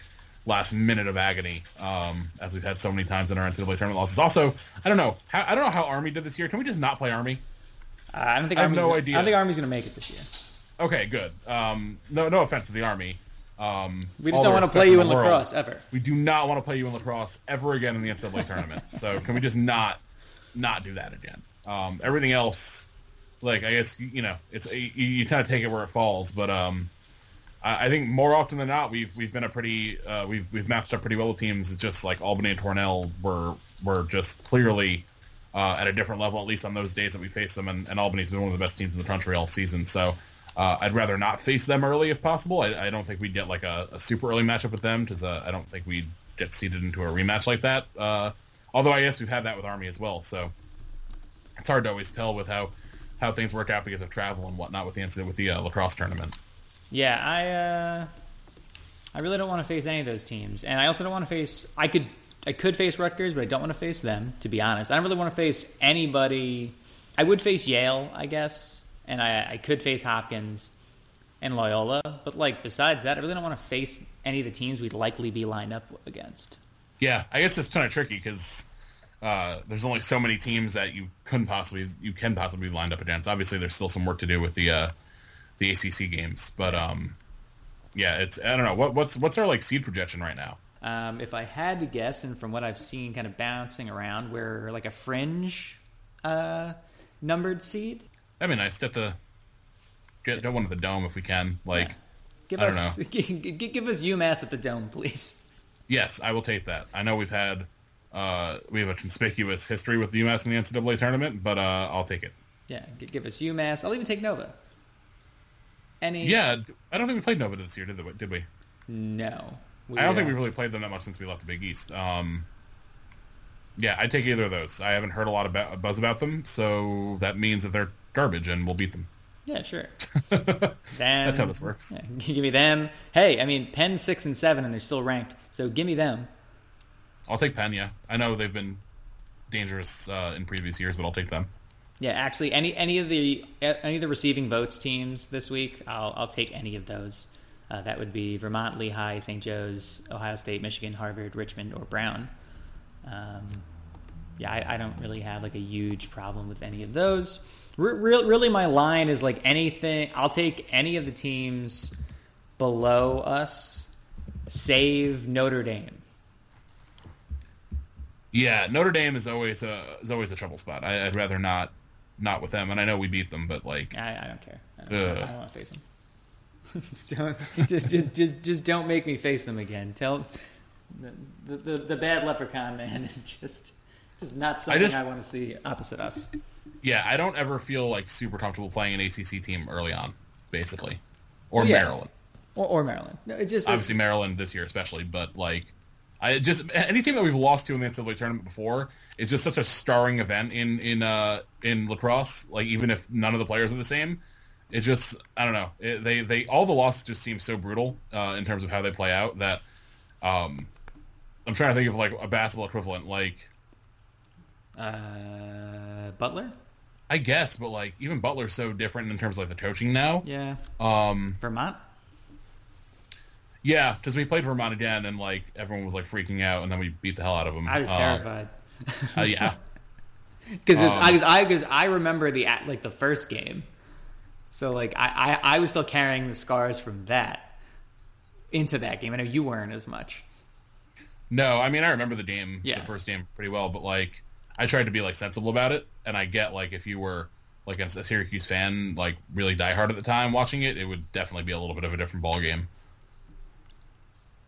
S2: last minute of agony, um, as we've had so many times in our NCAA tournament losses. Also, I don't know, how, I don't know how Army did this year. Can we just not play Army?
S1: Uh, I don't think
S2: I have
S1: Army's
S2: no
S1: gonna-
S2: idea.
S1: I think Army's going to make it this year.
S2: Okay, good. Um, no, no offense to the Army. Um,
S1: We just don't want to play you in
S2: world.
S1: lacrosse ever.
S2: We do not want to play you in lacrosse ever again in the NCAA tournament. So can we just not not do that again? Um, everything else, like I guess you know, it's you, you kind of take it where it falls. But um, I, think more often than not, we've we've been a pretty uh, we've we've matched up pretty well with teams. It's just like Albany and Cornell were were just clearly uh, at a different level, at least on those days that we faced them. And, and Albany's been one of the best teams in the country all season. So uh, I'd rather not face them early if possible. I, I don't think we'd get like a, a super early matchup with them because uh, I don't think we'd get seeded into a rematch like that. Uh, although I guess we've had that with Army as well. So it's hard to always tell with how, how things work out because of travel and whatnot with the incident with the uh, lacrosse tournament.
S1: Yeah, I uh, I really don't want to face any of those teams, and I also don't want to face. I could I could face Rutgers, but I don't want to face them. To be honest, I don't really want to face anybody. I would face Yale, I guess, and I, I could face Hopkins and Loyola, but like besides that, I really don't want to face any of the teams we'd likely be lined up against.
S2: Yeah, I guess it's kind of tricky because uh, there's only so many teams that you couldn't possibly you can possibly be lined up against. Obviously, there's still some work to do with the uh, the ACC games, but um, yeah, it's I don't know what what's what's our like seed projection right now.
S1: Um, if I had to guess, and from what I've seen, kind of bouncing around, we're like a fringe uh, numbered seed.
S2: That'd be nice. Get the get, get one at the dome if we can. Like,
S1: Yeah. Give
S2: I don't
S1: us give, give us UMass at the dome, please.
S2: yes, I will take that. I know we've had uh, we have a conspicuous history with the UMass in the NCAA tournament, but uh, I'll take it.
S1: Yeah, give us UMass. I'll even take Nova. Any?
S2: Yeah, I don't think we played Nova this year, did we? Did we?
S1: No.
S2: I don't think we've really played them that much since we left the Big East. Um, yeah, I'd take either of those. I haven't heard a lot about buzz about them, so that means that they're garbage and we'll beat them.
S1: Yeah, sure. Them,
S2: That's how this works.
S1: Yeah, give me them. Hey, I mean, Penn six and seven, and they're still ranked. So give me them.
S2: I'll take Penn. Yeah, I know they've been dangerous uh, in previous years, but I'll take them.
S1: Yeah, actually, any any of the any of the receiving votes teams this week, I'll I'll take any of those. Uh, that would be Vermont, Lehigh, St. Joe's, Ohio State, Michigan, Harvard, Richmond, or Brown. Um, yeah, I, I don't really have like a huge problem with any of those. Re- real, really, my line is like anything. I'll take any of the teams below us, save Notre Dame.
S2: Yeah, Notre Dame is always a is always a trouble spot. I, I'd rather not not with them, and I know we beat them, but like
S1: I, I don't care. I don't,
S2: Ugh.
S1: I don't want to face them. so just, just, just, just don't make me face them again. Tell the, the, the bad leprechaun man is just, just not something I,
S2: just-
S1: want to see opposite us.
S2: yeah, I don't ever feel like super comfortable playing an ACC team early on, basically, or
S1: Yeah.
S2: Maryland.
S1: Or, or Maryland. No, it's just
S2: obviously Maryland this year especially, but like I just any team that we've lost to in the NCAA tournament before is just such a starring event in in uh in lacrosse. Like even if none of the players are the same, it just I don't know. It, they they all the losses just seem so brutal uh, in terms of how they play out that um I'm trying to think of like a basketball equivalent. Like
S1: uh, Butler.
S2: I guess, but like even Butler's so different in terms of like the coaching now.
S1: Yeah,
S2: Um,
S1: Vermont.
S2: Yeah, because we played Vermont again, and like everyone was like freaking out, and then we beat the hell out of them.
S1: I was
S2: Uh,
S1: terrified
S2: uh, yeah,
S1: because
S2: Um,
S1: I was I because I remember the at- like the first game, so like I, I I was still carrying the scars from that into that game. I know you weren't as much.
S2: no, I mean I remember the game,
S1: Yeah.
S2: the first game pretty well, but like I tried to be like sensible about it, and I get like if you were like a Syracuse fan, like really diehard at the time watching it, it would definitely be a little bit of a different ball game.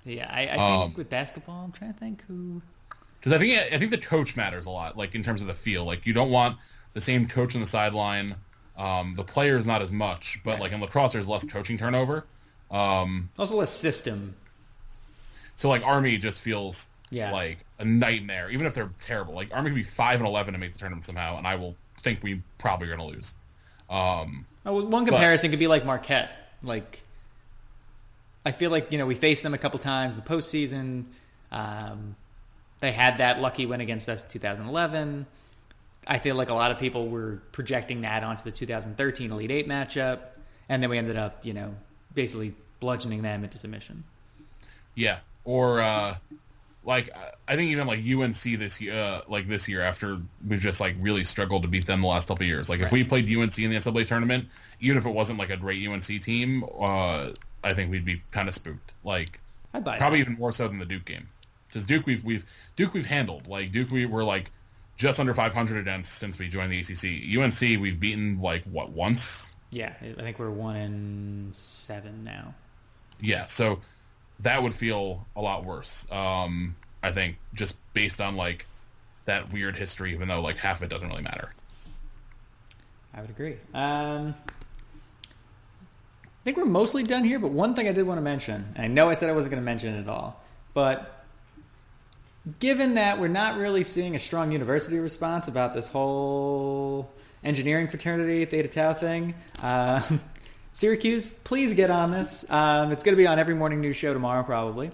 S1: Yeah, I, I
S2: Um,
S1: think with basketball, I'm trying to think who.
S2: Because I think I think the coach matters a lot, like in terms of the feel. Like you don't want the same coach on the sideline. Um, the players not as much, but
S1: Right.
S2: like in lacrosse, there's less coaching turnover. Um,
S1: Also, less system.
S2: so like Army just feels
S1: Yeah.
S2: like a nightmare, even if they're terrible. Like Army could be five and eleven to make the tournament somehow, and I will think we probably are going to lose. Um,
S1: Oh, well, one comparison could be like Marquette. Like, I feel like you know we faced them a couple times in the postseason. Um, they had that lucky win against us in 2011. I feel like a lot of people were projecting that onto the 2013 Elite Eight matchup, and then we ended up, you know, basically bludgeoning them into submission.
S2: yeah, or uh, like I- think even like UNC this year, uh, like this year after we've just like really struggled to beat them the last couple of years. Like if we played UNC in the NCAA tournament, even if it wasn't like a great UNC team, uh, I think we'd be kind of spooked. Like probably
S1: that.
S2: even more so than the Duke game. Because Duke we've we've Duke we've handled. Like Duke we were like just under 500 against since we joined the ACC. UNC we've beaten like what once.
S1: Yeah, I think we're one in seven now.
S2: Yeah, so that would feel a lot worse. Um, I think just based on like that weird history, even though like half of it doesn't really matter.
S1: I would agree. Um, I think we're mostly done here, but one thing I did want to mention, and I know I said I wasn't going to mention it at all, but given that we're not really seeing a strong university response about this whole engineering fraternity Theta Tau thing, um, Syracuse, please get on this. Um, it's going to be on every morning news show tomorrow, probably.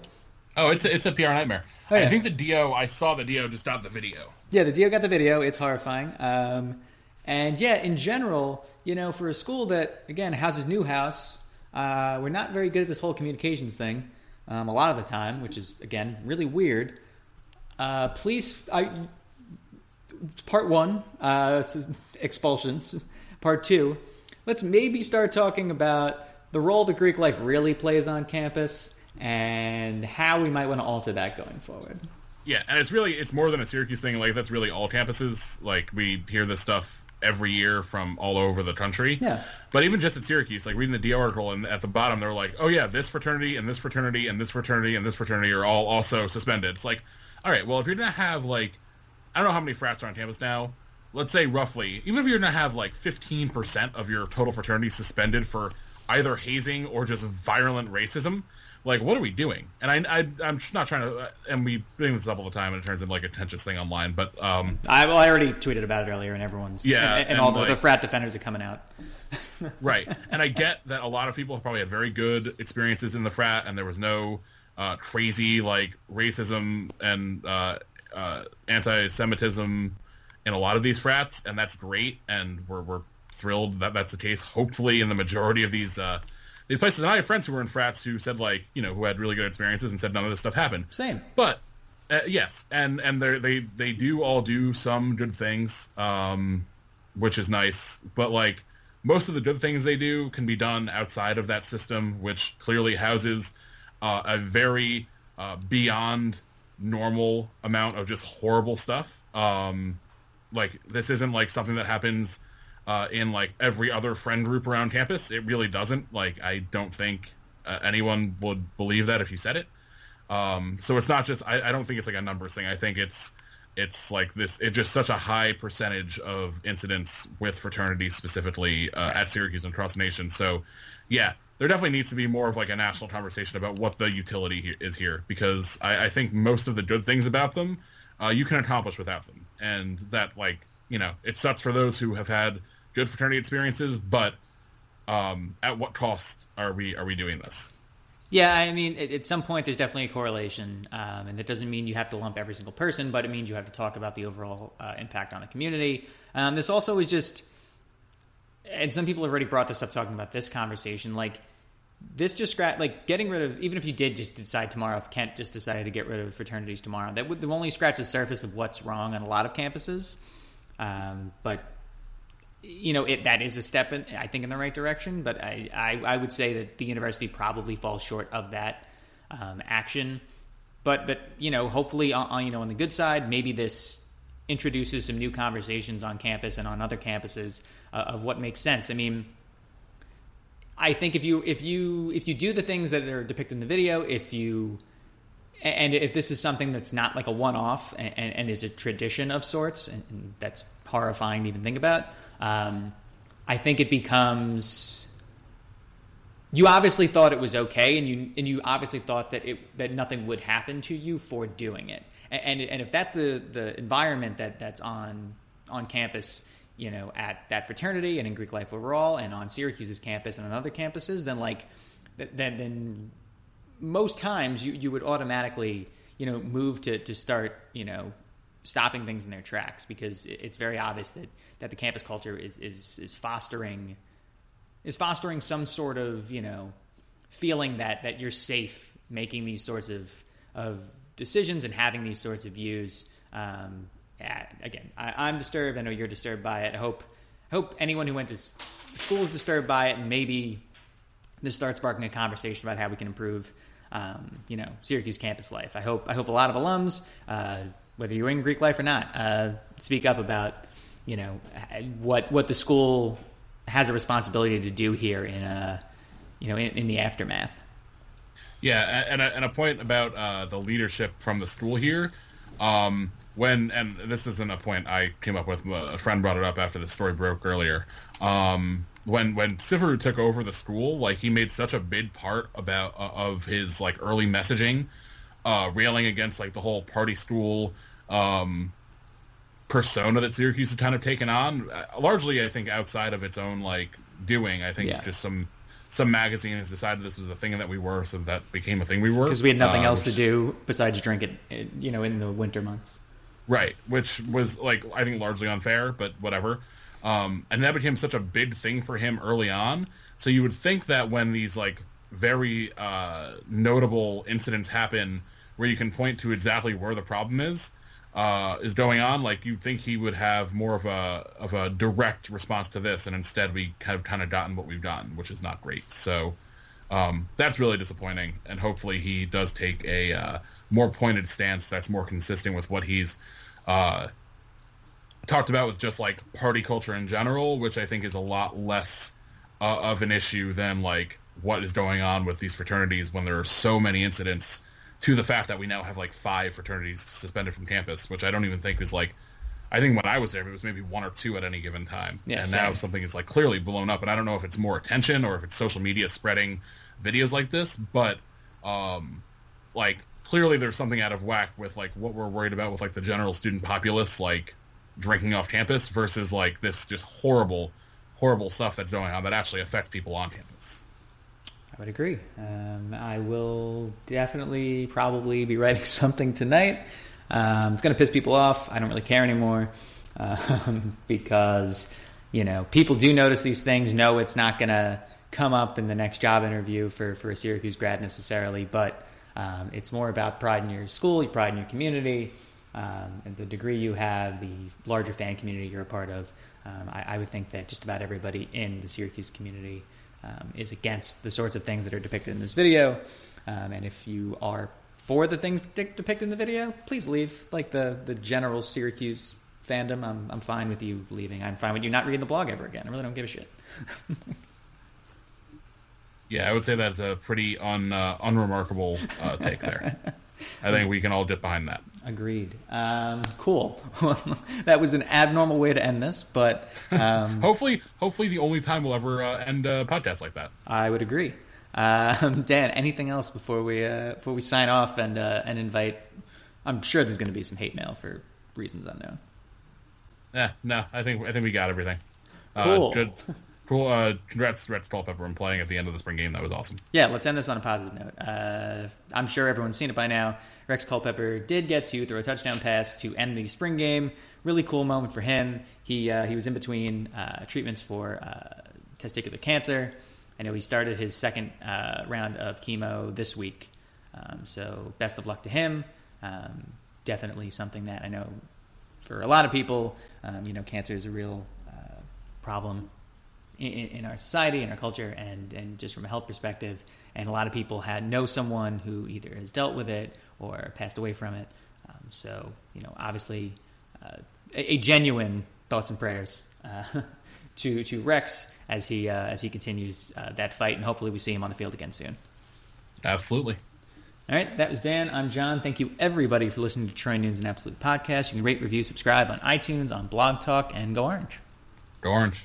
S2: Oh, it's a, it's a PR nightmare.
S1: Oh, yeah.
S2: I think the Do I saw the Do just got the video.
S1: Yeah, the DO got the video. It's horrifying. Um, and yeah, in general, you know, for a school that again houses Newhouse, uh, we're not very good at this whole communications thing um, a lot of the time, which is again really weird. Uh, please, I, part one, uh, expulsions. Part two, let's maybe start talking about the role the Greek life really plays on campus and how we might want to alter that going forward.
S2: Yeah, and it's really it's more than a Syracuse thing. Like that's really all campuses. Like we hear this stuff every year from all over the country.
S1: Yeah.
S2: But even just at Syracuse, like reading the D article, and at the bottom they're like, "Oh yeah, this fraternity and this fraternity and this fraternity and this fraternity are all also suspended." It's like, all right, well if you're gonna have like, I don't know how many frats are on campus now. Let's say roughly, even if you're gonna have like 15% of your total fraternity suspended for either hazing or just violent racism, like what are we doing? And I, I I'm just not trying to, and we bring this up all the time, and it turns into like a contentious thing online. But um,
S1: I well, I already tweeted about it earlier, and everyone's
S2: Yeah,
S1: and, and
S2: and
S1: all the,
S2: like-
S1: the frat defenders are coming out.
S2: right, and I get that a lot of people have probably had very good experiences in the frat, and there was no uh, crazy like racism and uh, uh, anti-Semitism in a lot of these frats, and that's great, and we're we're thrilled that that's the case. Hopefully, in the majority of these uh, these places, and I have friends who were in frats who said like you know who had really good experiences and said none of this stuff happened.
S1: Same.
S2: But uh, yes, and and they they they do all do some good things, um, which is nice. But like most of the good things they do can be done outside of that system, which clearly houses uh, a very uh, beyond normal amount of just horrible stuff. Um, like this isn't like something that happens uh, in like every other friend group around campus. It really doesn't. Like I don't think uh, anyone would believe that if you said it. Um, so it's not just I, I don't think it's like a numbers thing. I think it's it's like this it's just such a high percentage of incidents with fraternities specifically uh, at Syracuse and across the nation. So yeah, there definitely needs to be more of like a national conversation about what the utility is here because I, I think most of the good things about them uh, you can accomplish without them, and that like you know it sucks for those who have had good fraternity experiences, but um, at what cost are we are we doing this?
S1: Yeah, I mean, at, some point, there's definitely a correlation, um, and that doesn't mean you have to lump every single person, but it means you have to talk about the overall uh, impact on the community. Um, this also is just, and some people have already brought this up talking about this conversation. Like, this just scratch like getting rid of even if you did just decide tomorrow if Kent just decided to get rid of fraternities tomorrow that would only scratch the surface of what's wrong on a lot of campuses um, but you know it that is a step in I think in the right direction but I, I, I would say that the university probably falls short of that um, action. But but you know hopefully on, on you know on the good side maybe this introduces some new conversations on campus and on other campuses uh, of what makes sense. I mean I think if you if you if you do the things that are depicted in the video, if you and if this is something that's not like a one-off and, and is a tradition of sorts, and, and, that's horrifying to even think about, um, I think it becomes. You obviously thought it was okay, and you and you obviously thought that it that nothing would happen to you for doing it, and and, and if that's the the environment that that's on on campus you know, at that fraternity and in Greek life overall, and on Syracuse's campus and on other campuses, then like, then then most times you you would automatically you know move to to start you know stopping things in their tracks because it's very obvious that that the campus culture is is is fostering is fostering some sort of you know feeling that that you're safe making these sorts of of decisions and having these sorts of views um, again, I, am disturbed. I know you're disturbed by it. I hope hope anyone who went to school is disturbed by it, and maybe this starts sparking a conversation about how we can improve, um, you know, Syracuse campus life. I hope I hope a lot of alums, uh, whether you're in Greek life or not, uh, speak up about you know what what the school has a responsibility to do here in a you know in, in the aftermath.
S2: Yeah, and a, and a point about uh, the leadership from the school here. Um, when and this isn't a point I came up with. A friend brought it up after the story broke earlier. Um, when when Syverud took over the school, like he made such a big part about uh, of his like early messaging, uh, railing against like the whole party school um, persona that Syracuse has kind of taken on. Uh, largely, I think outside of its own like doing. I think yeah. just some some magazines decided this was a thing that we were, so that became a thing we were
S1: because we had nothing uh, else which, to do besides drink it, you know, in the winter months.
S2: Right, which was like I think largely unfair, but whatever. Um, and that became such a big thing for him early on. So you would think that when these like very uh, notable incidents happen, where you can point to exactly where the problem is, uh, is going on, like you'd think he would have more of a of a direct response to this, and instead we kind of kind of gotten what we've gotten, which is not great. So um, that's really disappointing, and hopefully he does take a uh, more pointed stance that's more consistent with what he's uh, talked about with just like party culture in general, which I think is a lot less uh, of an issue than like what is going on with these fraternities when there are so many incidents to the fact that we now have like five fraternities suspended from campus, which I don't even think is like I think when I was there, it was maybe one or two at any given time. Yeah, and same. now something is like clearly blown up. And I don't know if it's more attention or if it's social media spreading videos like this, but um, like clearly there's something out of whack with like what we're worried about with like the general student populace like drinking off campus versus like this just horrible horrible stuff that's going on that actually affects people on campus
S1: i would agree. Um, i will definitely probably be writing something tonight. Um, it's going to piss people off. I don't really care anymore um, because you know people do notice these things No, it's not going to come up in the next job interview for, for a syracuse grad necessarily but um, it's more about pride in your school, your pride in your community, um, and the degree you have, the larger fan community you're a part of. Um, I, I, would think that just about everybody in the Syracuse community um, is against the sorts of things that are depicted in this video. Um, and if you are for the things depicted in the video, please leave. Like the the general Syracuse fandom, I'm I'm fine with you leaving. I'm fine with you not reading the blog ever again. I really don't give a shit.
S2: Yeah, I would say that's a pretty un, uh, unremarkable uh, take there. I think we can all get behind that.
S1: Agreed. Um, cool. that was an abnormal way to end this, but um,
S2: hopefully, hopefully the only time we'll ever uh, end a podcast like that.
S1: I would agree. Um, Dan, anything else before we uh, before we sign off and uh, and invite? I'm sure there's going to be some hate mail for reasons unknown.
S2: Yeah, no, I think I think we got everything.
S1: Uh, cool.
S2: good Cool. Uh, congrats, Rex Culpepper, on playing at the end of the spring game. That was awesome.
S1: Yeah, let's end this on a positive note. Uh, I'm sure everyone's seen it by now. Rex Culpepper did get to throw a touchdown pass to end the spring game. Really cool moment for him. He uh, he was in between uh, treatments for uh, testicular cancer. I know he started his second uh, round of chemo this week. Um, so best of luck to him. Um, definitely something that I know for a lot of people, um, you know, cancer is a real problem in, in, our society, in our culture, and, and just from a health perspective. And a lot of people had know someone who either has dealt with it or passed away from it. Um, so, you know, obviously, uh, a, a, genuine thoughts and prayers uh, to to Rex as he uh, as he continues uh, that fight, and hopefully we see him on the field again soon.
S2: Absolutely.
S1: All right, that was Dan. I'm John. Thank you everybody for listening to Troy Nunes and Absolute Podcast. You can rate, review, subscribe on iTunes, on Blog Talk, and go Orange.
S2: Go Orange.